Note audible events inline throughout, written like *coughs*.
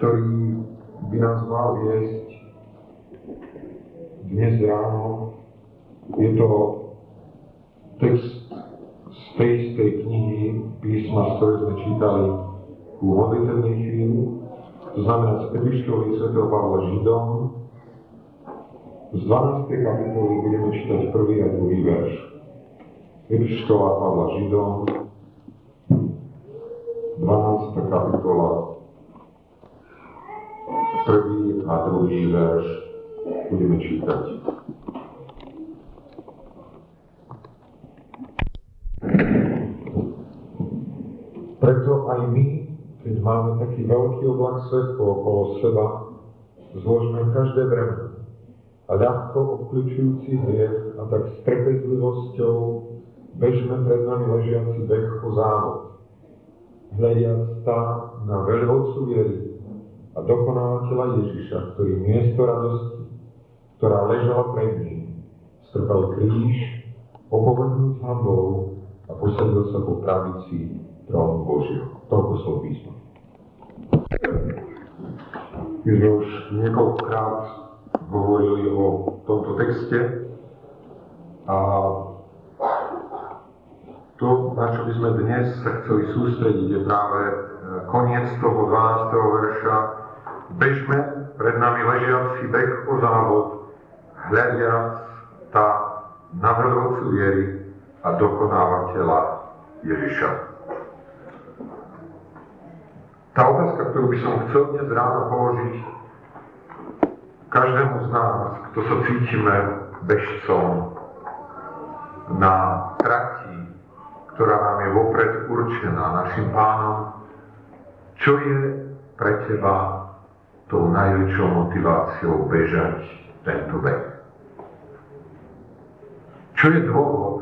ktorý by nás mal viesť dnes ráno. Je to text z tej istej knihy písma, z ktorej sme čítali v modlitevnej chvíli, to znamená z Epištoly Sv. Pavla Židom. Z 12. kapitoly budeme čítať prvý a druhý verš. Epištola Pavla Židom, 12. kapitola, prvý a druhý verš budeme čítať. Preto aj my, keď máme taký veľký oblak svetlo okolo seba, zložme každé bremeno a ľahko obklúčujúci hriech a tak s trpezlivosťou bežme pred nami ležiaci beh o závod, hľadiac tá na veľhovcu viery a dokonávateľa Ježiša, ktorý miesto radosti, ktorá ležala pred ním, strpal kríž, opovrhnúť hambou a posadil sa po pravici trónu Božieho. Toľko slov písma. My sme už niekoľkokrát hovorili o tomto texte a to, na čo by sme dnes sa chceli sústrediť, je práve e, koniec toho 12. verša. Bežme pred nami ležiaci beh o závod, hľadiac tá na viery a dokonávateľa Ježiša. Tá otázka, ktorú by som chcel dnes ráno položiť každému z nás, kto sa cítime bežcom na trati, ktorá nám je vopred určená našim pánom, čo je pre teba tou najväčšou motiváciou bežať tento beh? Čo je dôvod,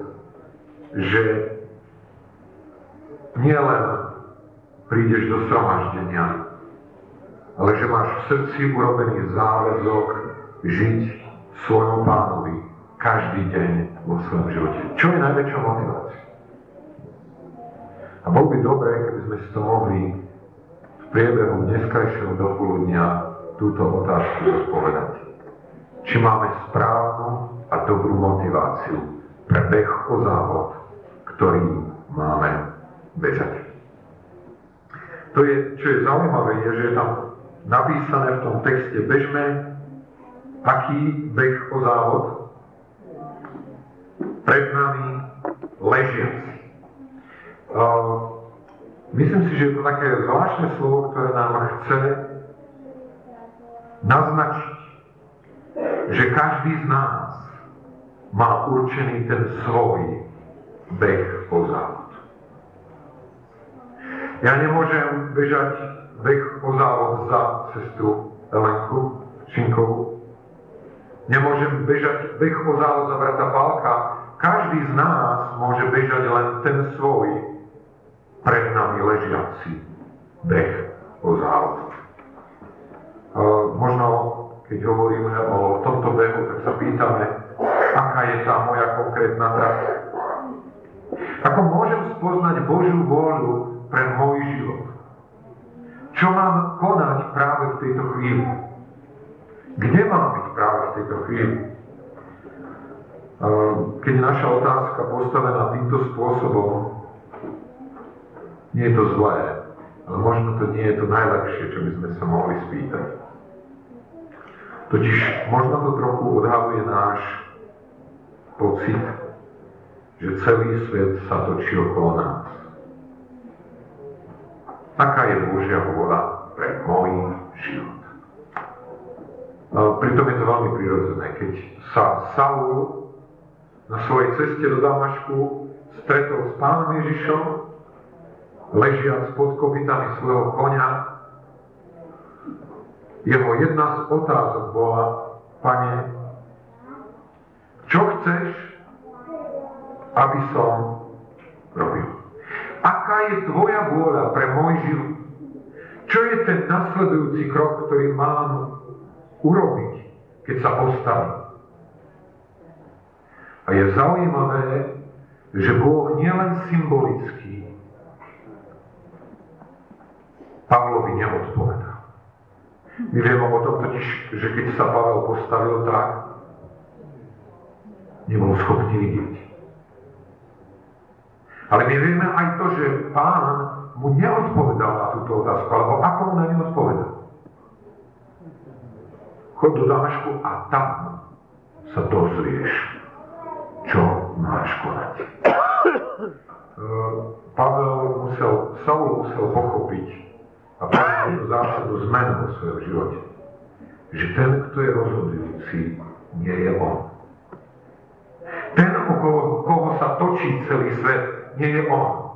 že nielen prídeš do zhromaždenia, ale že máš v srdci urobený záväzok žiť svojom pánovi každý deň vo svojom živote. Čo je najväčšou motiváciou? A bolo by dobré, keby sme si to mohli v priebehu dneskajšieho dopoludnia túto otázku odpovedať. Či máme správnu a dobrú motiváciu pre beh o závod, ktorý máme bežať. To je, čo je zaujímavé, je, že je tam napísané v tom texte, bežme, aký beh o závod, pred nami ležiaci. Uh, myslím si, že je to také zvláštne slovo, ktoré nám chce naznačiť, že každý z nás má určený ten svoj beh o závod. Ja nemôžem bežať beh o závod za sestru Elenku Šinkovú. Nemôžem bežať beh o závod za brata Pálka. Každý z nás môže bežať len ten svoj pred nami ležiaci beh o závod. Možno, keď hovoríme o tomto behu, tak sa pýtame, aká je tá moja konkrétna trasa. Ako môžem spoznať Božiu vôľu pre môj život. Čo mám konať práve v tejto chvíli? Kde mám byť práve v tejto chvíli? Keď je naša otázka postavená týmto spôsobom, nie je to zlé, ale možno to nie je to najlepšie, čo by sme sa mohli spýtať. Totiž možno to trochu odhaluje náš pocit, že celý svet sa točí okolo nás. Aká je Božia vôľa pre môj život? Pritom je to veľmi prirodzené. Keď sa Saul na svojej ceste do Damašku stretol s pánom Ježišom, ležiac pod kopytami svojho konia, jeho jedna z otázok bola, pane, čo chceš, aby som robil? aká je tvoja vôľa pre môj život. Čo je ten nasledujúci krok, ktorý mám urobiť, keď sa postavím? A je zaujímavé, že Boh nielen symbolicky Pavlovi neodpovedá. My vieme o tom totiž, že keď sa Pavel postavil tak, nebol schopný vidieť. Ale my vieme aj to, že pán mu neodpovedal na túto otázku, alebo ako mu na ňu odpovedal. Chod do Damašku a tam sa dozvieš, čo máš konať. *coughs* Pavel musel, Saul musel pochopiť a tú zásadu zmenu vo svojom živote, že ten, kto je rozhodujúci, nie je on. Ten, okolo koho sa točí celý svet, nie je on.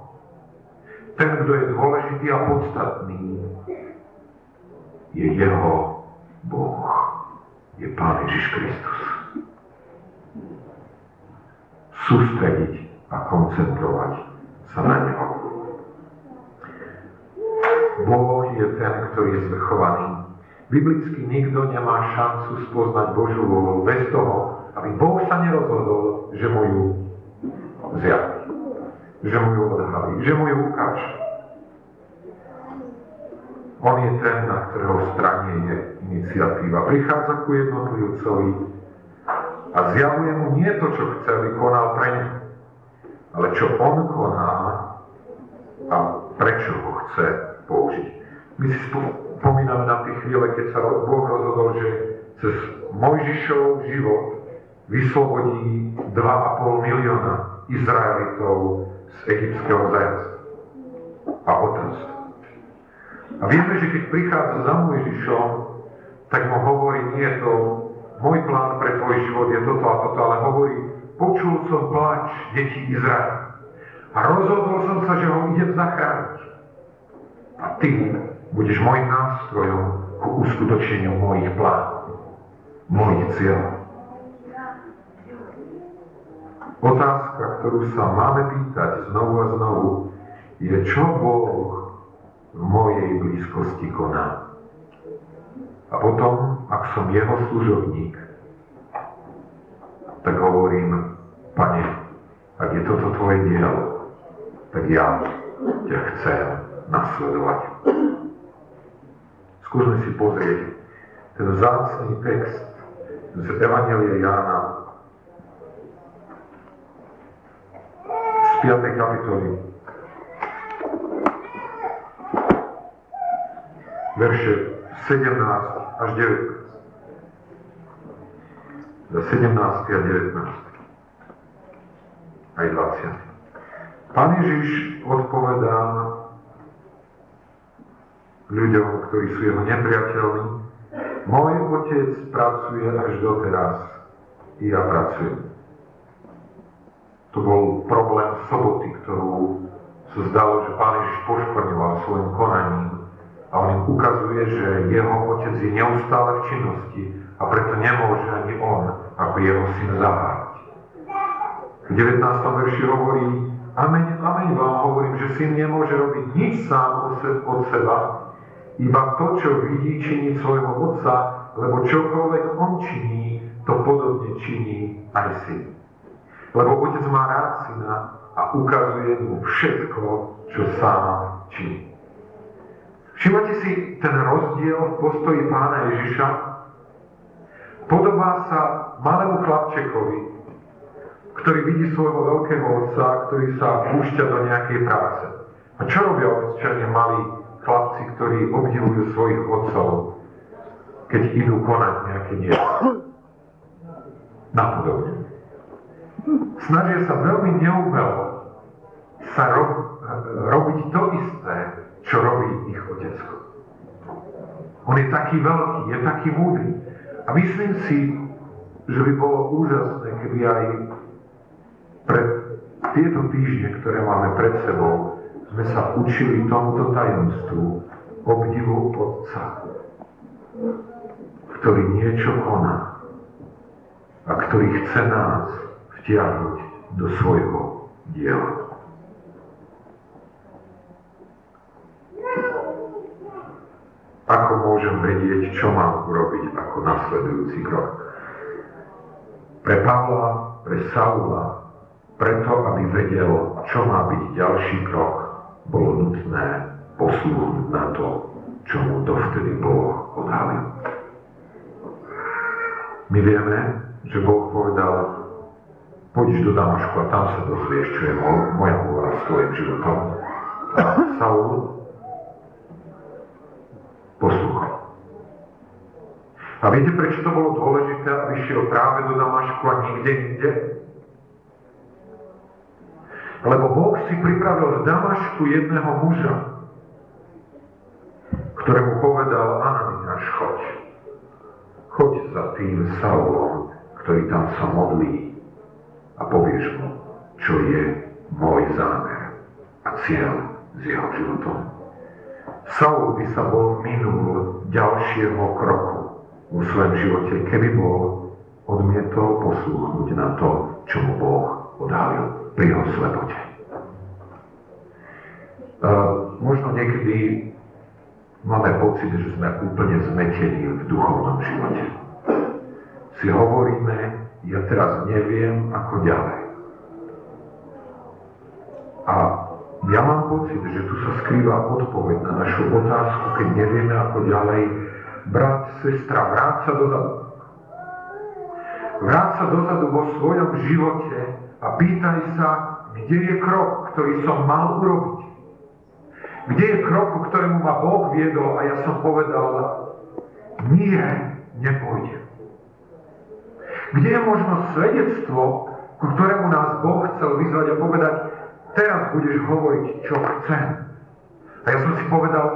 Ten, kto je dôležitý a podstatný, je jeho Boh. Je Pán Ježiš Kristus. Sústrediť a koncentrovať sa na Neho. Boh je ten, ktorý je zvrchovaný. Biblicky nikto nemá šancu spoznať Božú vôľu bez toho, aby Boh sa nerozhodol, že mu ju zjaví, že mu ju odhalí, že mu ju ukáže. On je ten, na ktorého strane je iniciatíva. Prichádza ku jednotlivcovi a zjavuje mu nie to, čo chce, aby konal pre ne, ale čo on koná a prečo ho chce použiť. My si spomíname na tie chvíle, keď sa Boh rozhodol, že cez Mojžišov život vyslobodí 2,5 milióna Izraelitov z egyptského zajazda a otrstva. A vieme, že keď prichádza za Mojžišom, tak mu hovorí, nie to môj plán pre tvoj život, je toto a toto, ale hovorí, počul som pláč detí Izraela. A rozhodol som sa, že ho idem zachrániť. A ty budeš môjim nástrojom ku uskutočeniu mojich plánov, mojich cieľov. Otázka, ktorú sa máme pýtať znovu a znovu, je, čo Boh v mojej blízkosti koná. A potom, ak som jeho služobník, tak hovorím, Pane, ak je toto tvoje dielo, tak ja ťa chcem nasledovať. Skúsme si pozrieť ten zácný text z Evangelia Jána 5. kapitoly. Verše 17 až 19. 17 a 19. Aj 20. Pán Ježiš odpovedá ľuďom, ktorí sú jeho nepriateľní, môj otec pracuje až doteraz, i ja pracujem. To bol problém soboty, ktorú sa zdalo, že Pán Ježiš poškodňoval svojim konaním a on im ukazuje, že jeho otec je neustále v činnosti a preto nemôže ani on ako jeho syn zahájiť. V 19. verši hovorí, amen, amen vám hovorím, že syn nemôže robiť nič sám od seba, iba to, čo vidí, činí svojho otca, lebo čokoľvek on činí, to podobne činí aj syn. Lebo otec má rád syna a ukazuje mu všetko, čo sám činí. Všimnite si ten rozdiel v postoji pána Ježiša? Podobá sa malému chlapčekovi, ktorý vidí svojho veľkého otca, ktorý sa púšťa do nejakej práce. A čo robia občania malí chlapci, ktorí obdivujú svojich otcov, keď idú konať nejaké niečo? Napodobne snažia sa veľmi neumelo sa ro, robiť to isté, čo robí ich otecko. On je taký veľký, je taký múdry. A myslím si, že by bolo úžasné, keby aj pre tieto týždne, ktoré máme pred sebou, sme sa učili tomuto tajomstvu obdivu Otca, ktorý niečo koná a ktorý chce nás vtiahnuť do svojho diela. Ako môžem vedieť, čo mám urobiť ako nasledujúci krok? Pre Pavla, pre Saula, preto, aby vedel, čo má byť ďalší krok, bolo nutné posunúť na to čo mu dovtedy Boh odhalil. My vieme, že Boh povedal, pôjdeš do Damašku a tam sa dozvieš, čo je moja vôľa s tvojim životom. A Saul poslúchal. A viete, prečo to bolo dôležité, aby šiel práve do Damašku a nikde inde? Lebo Boh si pripravil v Damašku jedného muža, ktorému povedal Ananiáš, choď. Choď za tým Saulom, ktorý tam sa modlí a povieš mu, čo je môj zámer a cieľ s jeho životom. Saul by sa bol minul ďalšieho kroku vo svojom živote, keby bol odmietol poslúchnuť na to, čo mu Boh odhalil pri jeho slepote. Uh, možno niekedy máme pocit, že sme úplne zmetení v duchovnom živote. Si hovoríme, ja teraz neviem, ako ďalej. A ja mám pocit, že tu sa skrýva odpoveď na našu otázku, keď nevieme, ako ďalej. Brat, sestra, vráť sa dozadu. Vráť sa dozadu vo svojom živote a pýtaj sa, kde je krok, ktorý som mal urobiť. Kde je krok, ktorému ma Boh viedol a ja som povedal, nie, nepôjdem. Kde je možno svedectvo, ku ktorému nás Boh chcel vyzvať a povedať, teraz budeš hovoriť, čo chcem. A ja som si povedal,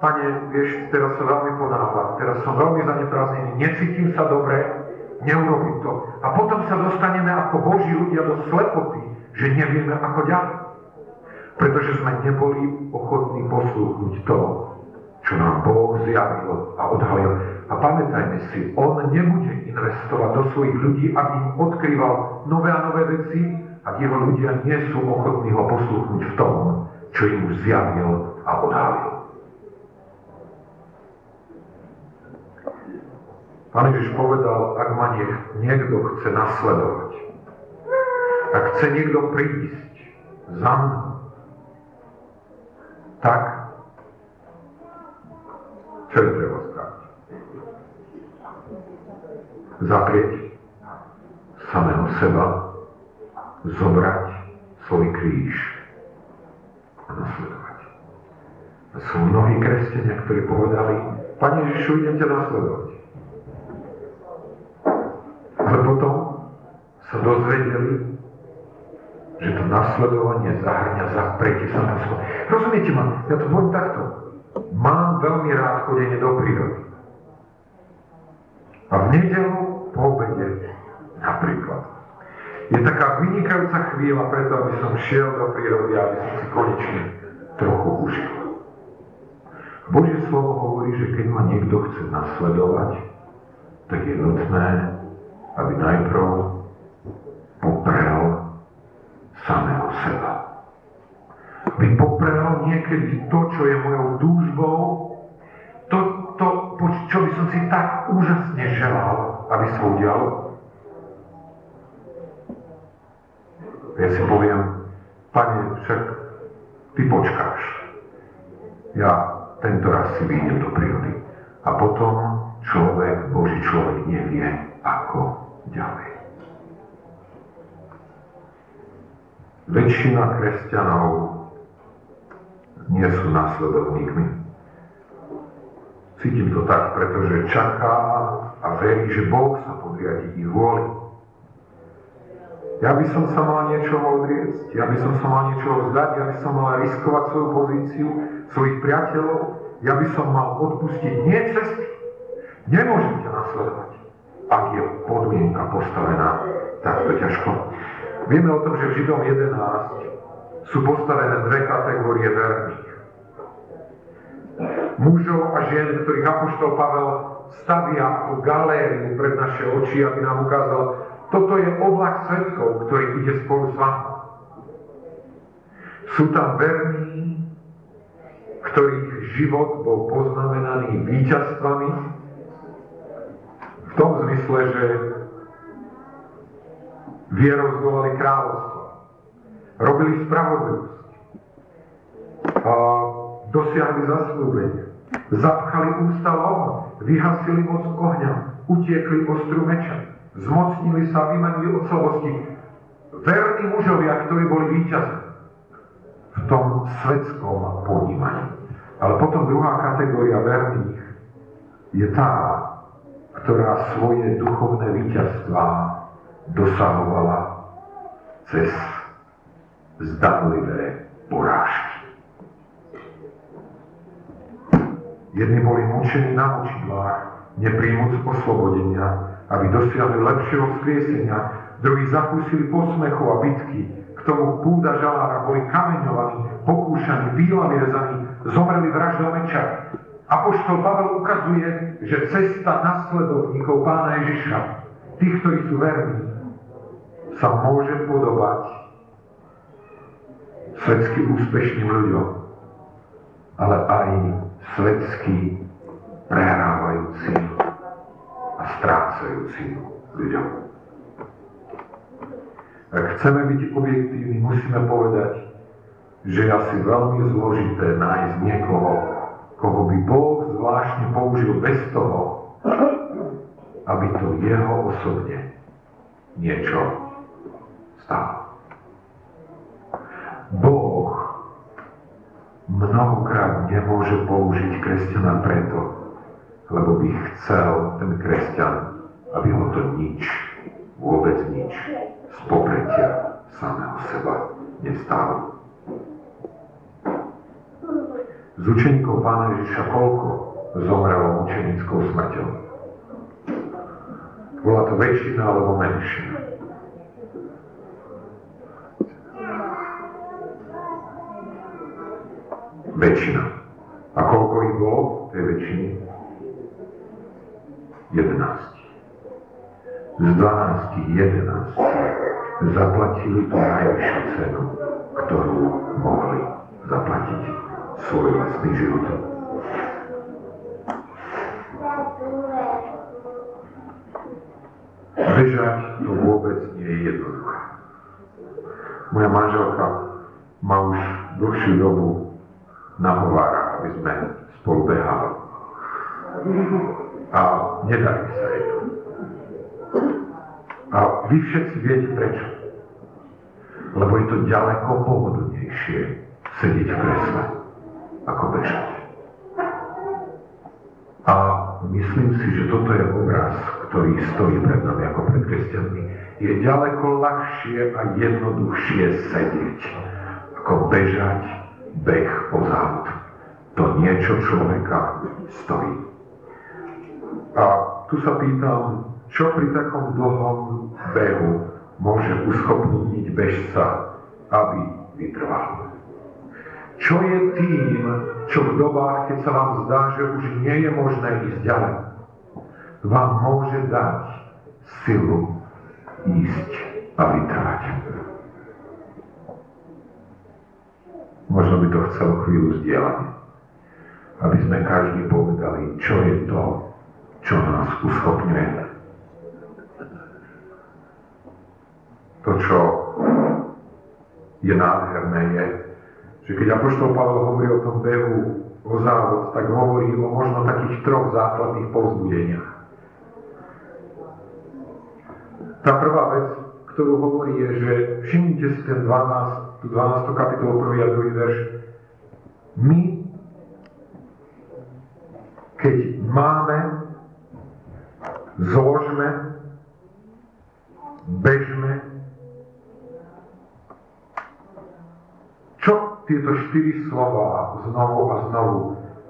pane, vieš, teraz sa veľmi ponáhľam, teraz som veľmi zaneprázdnený, necítim sa dobre, neurobím to. A potom sa dostaneme ako Boží ľudia do slepoty, že nevieme ako ďalej. Pretože sme neboli ochotní poslúchnuť to, čo nám Boh zjavil a odhalil. A pamätajme si, On nebude investovať do svojich ľudí, aby im odkrýval nové a nové veci, ak jeho ľudia nie sú ochotní ho poslúchnuť v tom, čo im už zjavil a odhalil. Pán Ježiš povedal, ak ma niekto chce nasledovať, ak chce niekto prísť za mnou, tak čo je treba spraviť? Zaprieť samého seba, zobrať svoj kríž a nasledovať. A sú mnohí kresťania, ktorí povedali, Pane Ježišu, idem nasledovať. Ale potom sa dozvedeli, že to nasledovanie zahrňa zapretie seba. Rozumiete ma? Ja to poviem takto. Mám veľmi rád chodenie do prírody. A v nedelu po obede napríklad. Je taká vynikajúca chvíľa preto, aby som šiel do prírody, aby som si konečne trochu užil. Božie slovo hovorí, že keď ma niekto chce nasledovať, tak je nutné, aby najprv poprel samého seba by poprel niekedy to, čo je mojou túžbou, to, to, čo by som si tak úžasne želal, aby sa udialo. Ja si poviem, pane, však ty počkáš. Ja tento raz si vyjdem do prírody. A potom človek, Boží človek nevie, ako ďalej. Väčšina kresťanov nie sú následovníkmi. Cítim to tak, pretože čaká a verí, že Boh sa podriadí ich vôli. Ja by som sa mal niečo odriecť, ja by som sa mal niečo vzdať, ja by som mal riskovať svoju pozíciu, svojich priateľov, ja by som mal odpustiť nie cesty. Nemôžem ťa nasledovať, ak je podmienka postavená takto ťažko. Vieme o tom, že v Židom 11 sú postavené dve kategórie verných. Mužov a žien, ktorých Apoštol Pavel stavia ako galériu pred naše oči, aby nám ukázal, toto je oblak svetkov, ktorý ide spolu s vami. Sú tam verní, ktorých život bol poznamenaný víťazstvami, v tom zmysle, že vierou zdolali kráľovstvo robili spravodlivosť a dosiahli zaslúbenie. Zapchali ústa lom, vyhasili moc ohňa, utiekli ostru meča, zmocnili sa vymanili od slabosti. Verní mužovia, ktorí boli víťazí v tom svetskom ponímaní. Ale potom druhá kategória verných je tá, ktorá svoje duchovné víťazstvá dosahovala cez zdanlivé porážky. Jedni boli mučení na mučidlách, nepríjmuc oslobodenia, aby dosiahli lepšieho vzkriesenia, druhí zakúsili posmechu a bitky, k tomu púda žalára boli kameňovaní, pokúšaní, výlaviezaní, zomreli vraždou meča. Apoštol Pavel ukazuje, že cesta nasledovníkov pána Ježiša, tých, ktorí sú verní, sa môže podobať svetsky úspešným ľuďom, ale aj svetsky prehrávajúcim a strácajúcim ľuďom. Ak chceme byť objektívni, musíme povedať, že je asi veľmi zložité nájsť niekoho, koho by Boh zvláštne použil bez toho, aby to jeho osobne niečo stalo. Boh mnohokrát nemôže použiť kresťana preto, lebo by chcel ten kresťan, aby ho to nič, vôbec nič z popretia samého seba nestálo. Z učeníkov pána Ježiša koľko zomrelo učenickou smrťou? Bola to väčšina alebo menšina? väčšina. A koľko ich bolo tej väčšiny? 11. Z 12 11 zaplatili tú najvyššiu cenu, ktorú mohli zaplatiť svoj vlastný život. Bežať to vôbec nie je jednoduché. Moja manželka má už dlhšiu dobu nahovára, aby sme spolu behali. A nedarí sa jej to. A vy všetci viete prečo. Lebo je to ďaleko pohodlnejšie sedieť v kresle, ako bežať. A myslím si, že toto je obraz, ktorý stojí pred nami ako pred kresťanmi. Je ďaleko ľahšie a jednoduchšie sedieť, ako bežať beh o závod. To niečo človeka stojí. A tu sa pýtam, čo pri takom dlhom behu môže uschopniť bežca, aby vytrval. Čo je tým, čo v dobách, keď sa vám zdá, že už nie je možné ísť ďalej, vám môže dať silu ísť a vytrvať. Možno by to chcelo chvíľu zdieľať. Aby sme každý povedali, čo je to, čo nás uschopňuje. To, čo je nádherné, je, že keď Apoštol Pavel hovorí o tom behu, o závod, tak hovorí o možno takých troch základných povzbudeniach. Tá prvá vec, ktorú hovorí, je, že všimnite si ten 12, tú 12. kapitolu, prvý a druhý verš. My, keď máme, zložme, bežme, čo tieto štyri slova znovu a znovu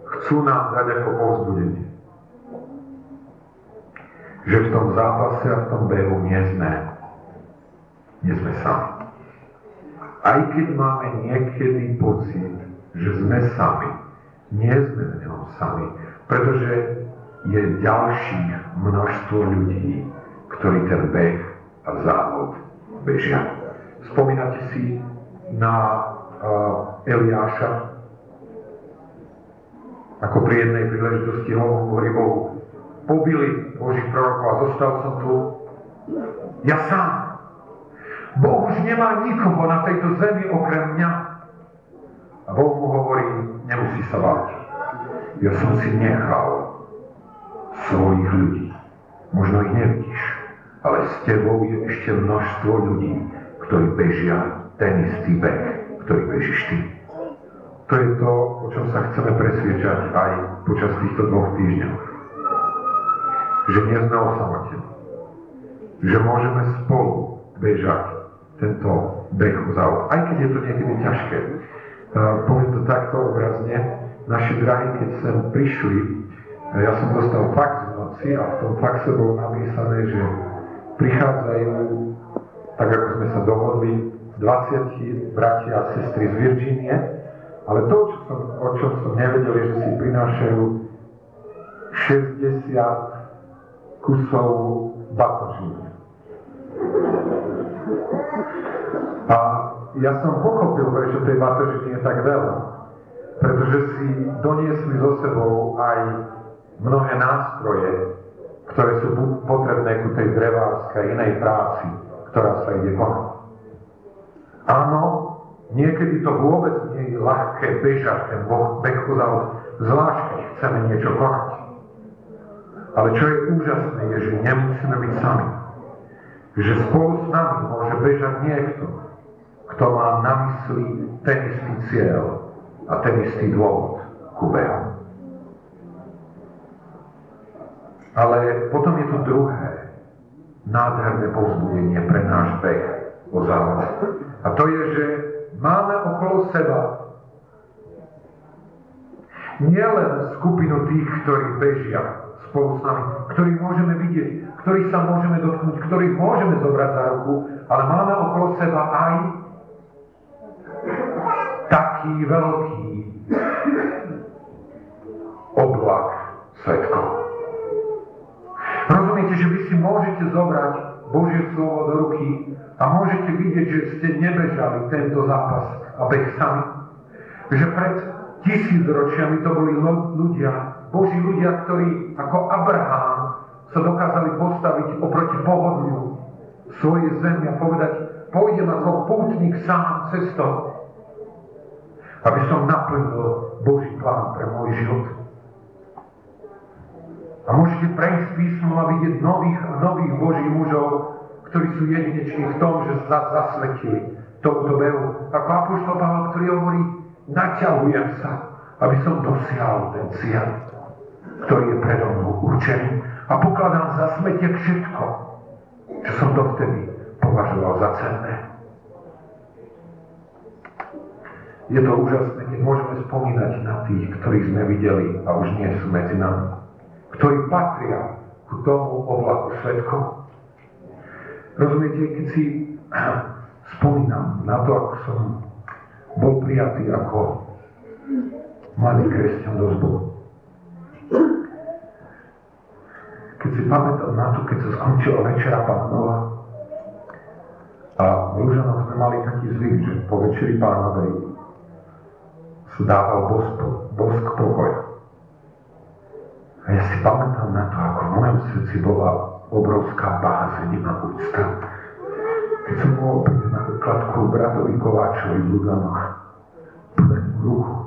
chcú nám dať ako povzbudenie? Že v tom zápase a v tom behu nie sme nie sme sami. Aj keď máme niekedy pocit, že sme sami, nie sme v ňom sami, pretože je ďalších množstvo ľudí, ktorí ten beh a závod bežia. Spomínate si na uh, Eliáša, ako pri jednej príležitosti hovorí Bohu, pobili Božích prorokov a zostal som tu ja sám. Boh už nemá nikoho na tejto zemi okrem mňa. A Boh mu hovorí, nemusí sa báť. ja som si nechal svojich ľudí. Možno ich nevidíš, ale s tebou je ešte množstvo ľudí, ktorí bežia ten istý beh, ktorý bežíš ty. To je to, o čom sa chceme presviečať aj počas týchto dvoch týždňov. Že nie sme osamotení. Že môžeme spolu bežať tento beh ozal. Aj keď je to niekedy ťažké. Uh, poviem to takto obrazne. Naši drahí, keď sem prišli, ja som dostal fax v noci a v tom faxe bolo napísané, že prichádzajú, tak ako sme sa dohodli, 20 bratia a sestry z Virginie, ale to, čo som, o čom som nevedel, je, že si prinášajú 60 kusov batožín. A ja som pochopil, prečo tej batožiny je tak veľa. Pretože si doniesli so sebou aj mnohé nástroje, ktoré sú potrebné ku tej drevárskej inej práci, ktorá sa ide konať. Áno, niekedy to vôbec nie je ľahké bežať ten beh zvlášť keď chceme niečo konať. Ale čo je úžasné, je, že nemusíme byť sami. Že spolu s nami môže bežať niekto, kto má na mysli ten istý cieľ a ten istý dôvod ku behu. Ale potom je tu druhé nádherné povzbudenie pre náš beh o závod. A to je, že máme okolo seba nielen skupinu tých, ktorí bežia spolu s nami, ktorých môžeme vidieť, ktorých sa môžeme dotknúť, ktorých môžeme zobrať za ruku, ale máme okolo seba aj taký veľký oblak svetkov. Rozumiete, že vy si môžete zobrať Božie slovo do ruky a môžete vidieť, že ste nebežali tento zápas a beh sami. Že pred tisíc ročiami to boli ľudia, Boží ľudia, ktorí ako Abraham sa dokázali postaviť oproti pohodliu svojej zemi a povedať, pôjdem ako pútnik sám cestou, aby som naplnil Boží plán pre môj život. A môžete prejsť písmom a vidieť nových a nových Božích mužov, ktorí sú jedineční v tom, že sa zasvetili tomuto behu. Ako Apoštol Pavel, ktorý hovorí, naťahujem sa, aby som dosiahol ten cieľ, ktorý je predo mnou určený. A pokladám za smete všetko, čo som dovtedy považoval za cenné. Je to úžasné, keď môžeme spomínať na tých, ktorých sme videli a už nie sú medzi nami. Ktorí patria k tomu oblaku svetkov. Rozumiete, keď si *clears throat* spomínam na to, ako som bol prijatý ako mladý kresťan do zboru. Keď si pamätám na to, keď sa skončila večera pánova a v Lužanoch sme mali taký zvyk, že po večeri pánovej dával bosk, bosk pokoja. A ja si pamätám na to, ako v mojom srdci bola obrovská bázeň a úcta. Keď som mohol prísť na kladku bratovi Kováčovi v Luganoch, ruku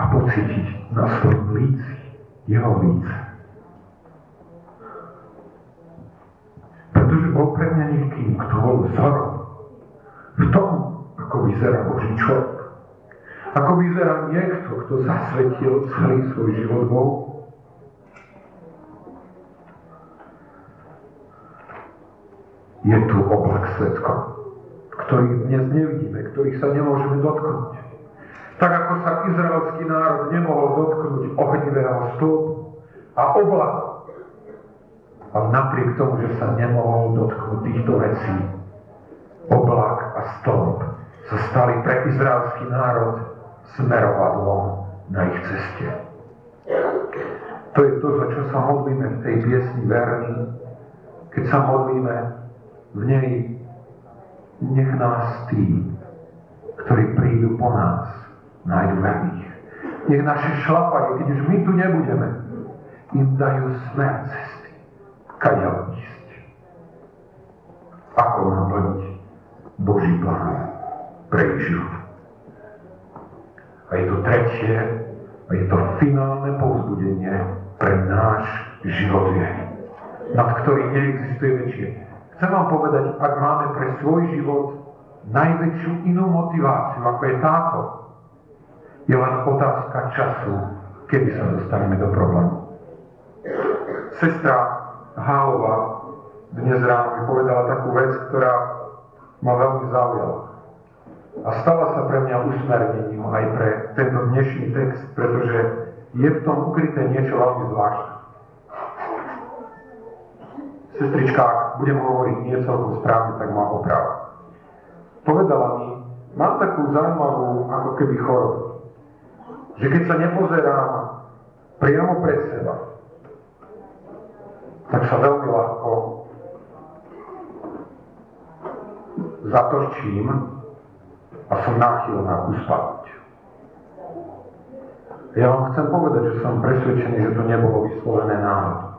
a pocítiť na svojom líci jeho líce. Pretože bol pre mňa niekým, kto bol vzorom v tom, ako vyzerá Boží človek. Ako vyzerá niekto, kto zasvetil celý svoj život Bohu? Je tu oblak svetkov, ktorých dnes nevidíme, ktorých sa nemôžeme dotknúť. Tak ako sa izraelský národ nemohol dotknúť ohnivého stĺpu a oblaku, ale napriek tomu, že sa nemohol dotknúť týchto vecí, oblak a stĺp sa stali pre izraelský národ smerovadlom na ich ceste. To je to, za čo sa modlíme v tej piesni verní. Keď sa modlíme v nej, nech nás tí, ktorí prídu po nás, nájdu verných. Nech naše šlapajú, keď už my tu nebudeme, im dajú smer cesty, kaďal ísť. Ako naplniť Boží plán pre ich život. A je tu tretie A je to finálne povzbudenie pre náš život viery, nad ktorý neexistuje väčšie. Chcem vám povedať, ak máme pre svoj život najväčšiu inú motiváciu, ako je táto, je len otázka času, kedy sa dostaneme do problému. Sestra Hálova dnes ráno mi povedala takú vec, ktorá ma veľmi zaujala. A stala sa pre mňa usmernením aj pre tento dnešný text, pretože je v tom ukryté niečo veľmi zvláštne. Sestrička, ak budem hovoriť nie celkom správne, tak má oprava. Povedala mi, mám takú zaujímavú ako keby chorobu, že keď sa nepozerám priamo pred seba, tak sa veľmi ľahko zatočím a som náchylná uspadnúť. Ja vám chcem povedať, že som presvedčený, že to nebolo vyslovené náhodou.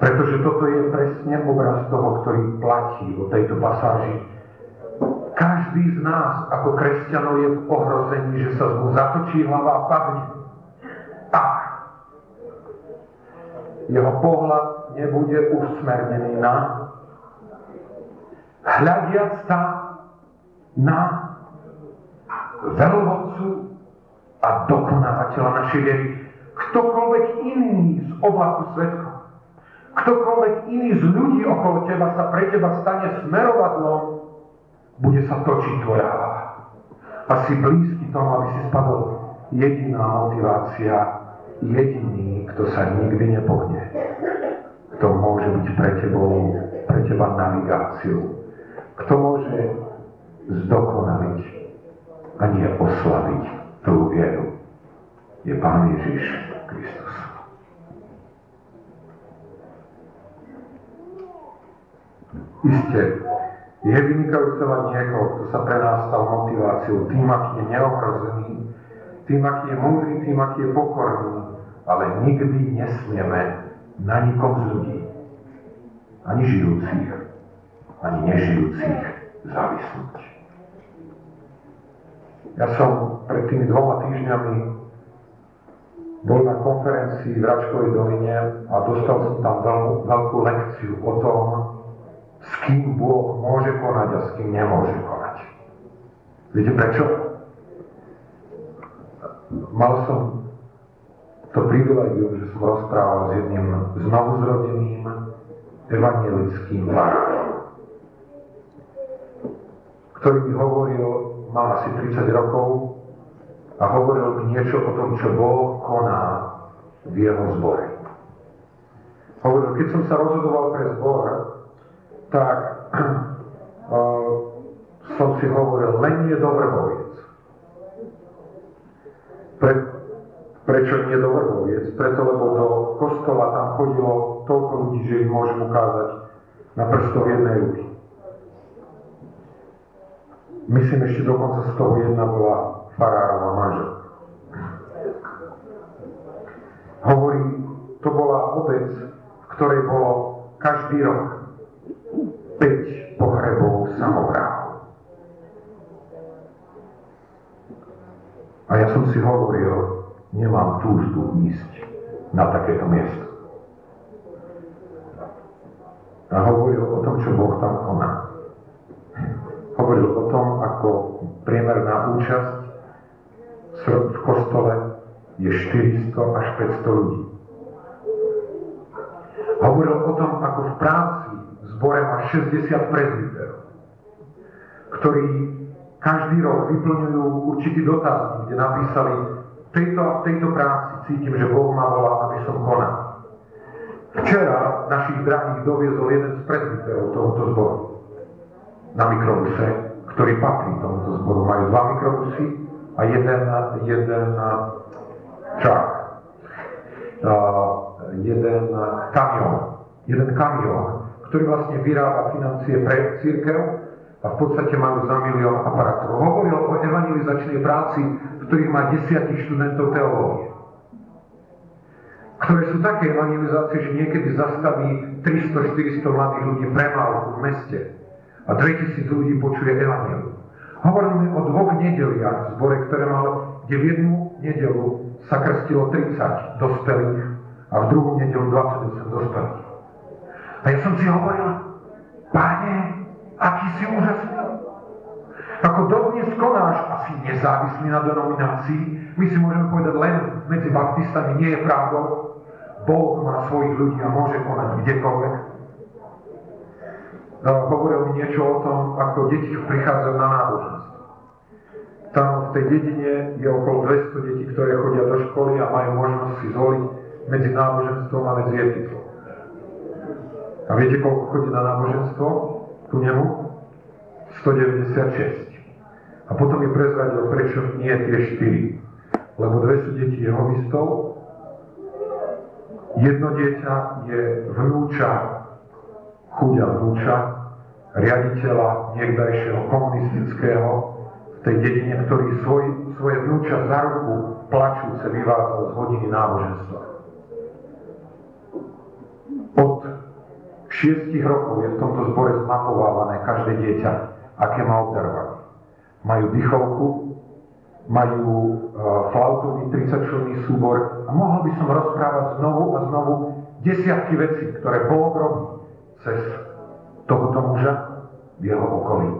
Pretože toto je presne obraz toho, ktorý platí o tejto pasáži. Každý z nás ako kresťanov je v ohrození, že sa mu zatočí hlava a padne. Tak. Jeho pohľad nebude usmernený na hľadiac sa na veľvodcu a dokonávateľa našej viery. Ktokoľvek iný z oblaku svetkov, ktokoľvek iný z ľudí okolo teba sa pre teba stane smerovadlom, bude sa točiť tvoja hlava. A si blízky tomu, aby si spadol. Jediná motivácia, jediný, kto sa nikdy nepohne, kto môže byť pre tebou, pre teba navigáciou, kto môže zdokonaliť a nie oslaviť tú vieru, je Pán Ježiš Kristus. Isté, je vynikajúce mať niekoho, kto sa pre nás stal motiváciou, tým, aký je neohrozený, tým, aký je múdry, tým, aký je pokorný, ale nikdy nesmieme na nikom z ľudí, ani žijúcich, ani nežijúcich závisnúť. Ja som pred tými dvoma týždňami bol na konferencii v Račkovej doline a dostal som tam veľkú, veľkú lekciu o tom, s kým Boh môže konať a s kým nemôže konať. Viete prečo? Mal som to privilegium, že som rozprával s jedným znovuzrodeným evangelickým farárom ktorý mi hovoril, mal asi 30 rokov, a hovoril mi niečo o tom, čo Boh koná v jeho zbore. Hovoril, keď som sa rozhodoval pre zbor, tak uh, *clears throat* som si hovoril, len je dobrovoviec. Pre, prečo nie dobrovoviec? Preto, lebo do kostola tam chodilo toľko ľudí, že im môžem ukázať na prstoch jednej ruky. Myslím, ešte dokonca z toho jedna bola farárova manžel. Hovorí, to bola obec, v ktorej bolo každý rok 5 pohrebov samovrahov. A ja som si hovoril, nemám túžbu ísť na takéto miesto. A hovoril o tom, čo Boh tam koná hovoril o tom, ako priemerná účasť v kostole je 400 až 500 ľudí. Hovoril o tom, ako v práci zbore má 60 prezbiterov, ktorí každý rok vyplňujú určitý dotazník, kde napísali v tejto, v tejto práci cítim, že Boh ma volá, aby som konal. Včera našich drahých doviezol jeden z prezbiterov tohoto zboru na mikrobuse, ktorý patrí tomuto zboru. Majú dva mikrobusy a jeden, jeden čak, jeden kamión, jeden kamión, ktorý vlastne vyrába financie pre církev a v podstate majú za milión aparátov. Hovoril o evangelizačnej práci, v ktorých má desiatich študentov teológie ktoré sú také evangelizácie, že niekedy zastaví 300-400 mladých ľudí premávku v meste a 2000 ľudí počuje Evangelium. Hovoríme o dvoch nedeliach v zbore, ktoré mal, kde v jednu nedelu sa krstilo 30 dospelých a v druhú nedelu 28 dospelých. A ja som si hovoril, Pane, aký si úžasný. Ako dodnes konáš asi nezávislý na denominácii, my si môžeme povedať len medzi baptistami nie je pravdou. Boh má svojich ľudí a môže konať kdekoľvek. No, hovoril mi niečo o tom, ako deti prichádzajú na náboženstvo. Tam v tej dedine je okolo 200 detí, ktoré chodia do školy a majú možnosť si zvoliť medzi náboženstvom a medzi etikou. A viete, koľko chodí na náboženstvo? Tu nemu? 196. A potom mi prezradil, prečo nie tie 4. Lebo dve sú deti jehovistov, jedno dieťa je vnúča, chudia vnúča, riaditeľa niekdajšieho komunistického v tej dedine, ktorý svoj, svoje vnúča za ruku plačúce vyvádzal z hodiny náboženstva. Šiestich rokov je v tomto zbore zmapovávané každé dieťa, aké má obdarovanie. Majú dychovku, majú e, flautový 30-členný súbor a mohol by som rozprávať znovu a znovu desiatky vecí, ktoré Boh robí cez tohoto muža v jeho okolí.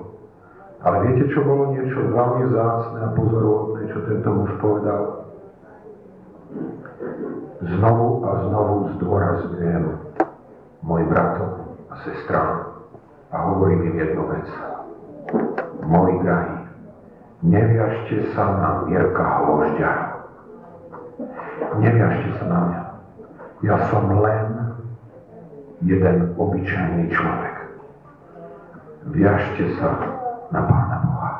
Ale viete, čo bolo niečo veľmi zácne a pozoruhodné, čo tento muž povedal? Znovu a znovu zdôrazňujem môj bratom a sestrám a hovorím im jednu vec. Moji drahí, neviažte sa na Mirka Hložďa. Neviažte sa na mňa. Ja som len jeden obyčajný človek. Viažte sa na Pána Boha.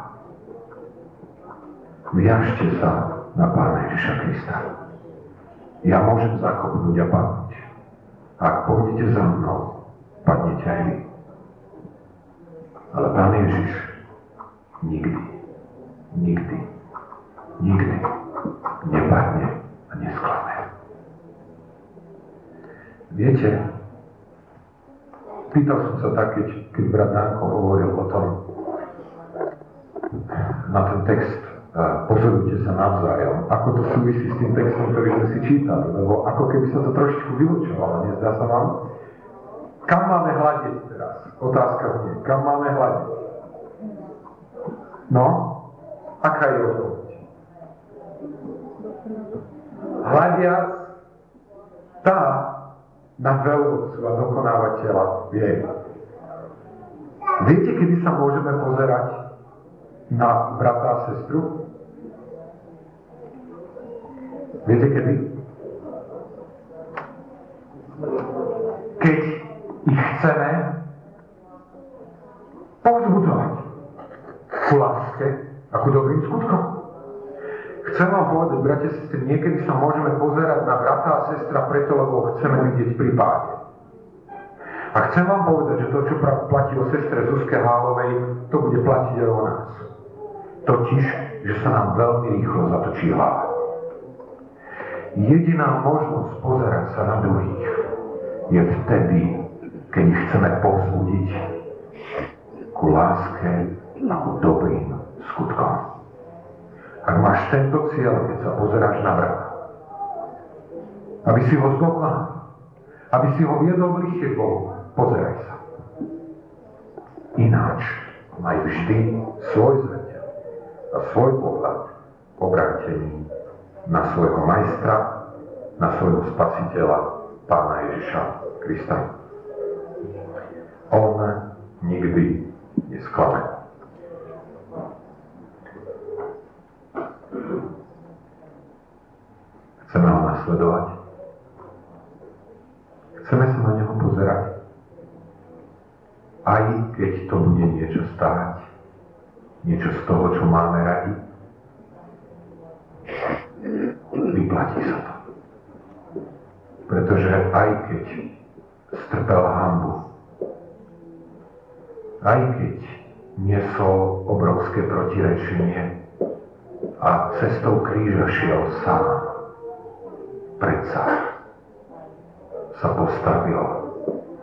Viažte sa na Pána Ježiša Krista. Ja môžem zakopnúť a padnúť. Ak pôjdete za mnou, padnete aj vy. Ale Pán Ježiš nikdy, nikdy, nikdy nepadne a nesklame. Viete, pýtal som sa tak, keď, keď brat Danko hovoril o tom, na ten text pozorujte sa navzájom. Ako to súvisí s tým textom, ktorý sme si čítali, lebo ako keby sa to trošičku vylúčovalo, nezdá sa vám? Kam máme hľadiť teraz? Otázka znie, kam máme hľadiť? No, aká je odpoveď? Hľadiac tá na veľvodcu a dokonávateľa viery. Viete, kedy sa môžeme pozerať na brata a sestru? Viete kedy? Keď ich chceme povzbudzovať ku láske a ku dobrým skutkom. Chcem vám povedať, bratia a sestry, niekedy sa môžeme pozerať na brata a sestra preto, lebo chceme vidieť pri páde. A chcem vám povedať, že to, čo platí o sestre Zuzke Hálovej, to bude platiť aj o nás. Totiž, že sa nám veľmi rýchlo zatočí hlava. Jediná možnosť pozerať sa na druhých je vtedy, keď ich chceme povzbudiť ku láske a ku dobrým skutkom. Ak máš tento cieľ, keď sa pozeráš na brata, aby si ho zdokonal, aby si ho viedol bližšie k Bohu, pozeraj sa. Ináč maj vždy svoj a svoj pohľad obrátení na svojho majstra, na svojho spasiteľa, pána Ježiša Krista. On nikdy nesklame. Chceme ho nasledovať. Chceme sa na neho pozerať. Aj keď to bude niečo stáť, niečo z toho, čo máme radi, vyplatí sa to. Pretože aj keď strpel hambu, aj keď nesol obrovské protirečenie a cestou kríža šiel sám, predsa sa postavil,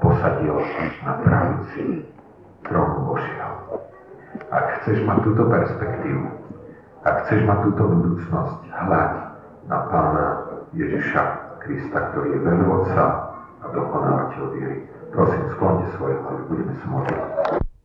posadil na pravici trónu Božieho. Ak chceš mať túto perspektívu, ak chceš mať túto budúcnosť, hľad na Pána Ježiša Krista, ktorý je veľvodca a dokonávateľ viery. Prosím, sklonte svoje hlavy, budeme sa modliť.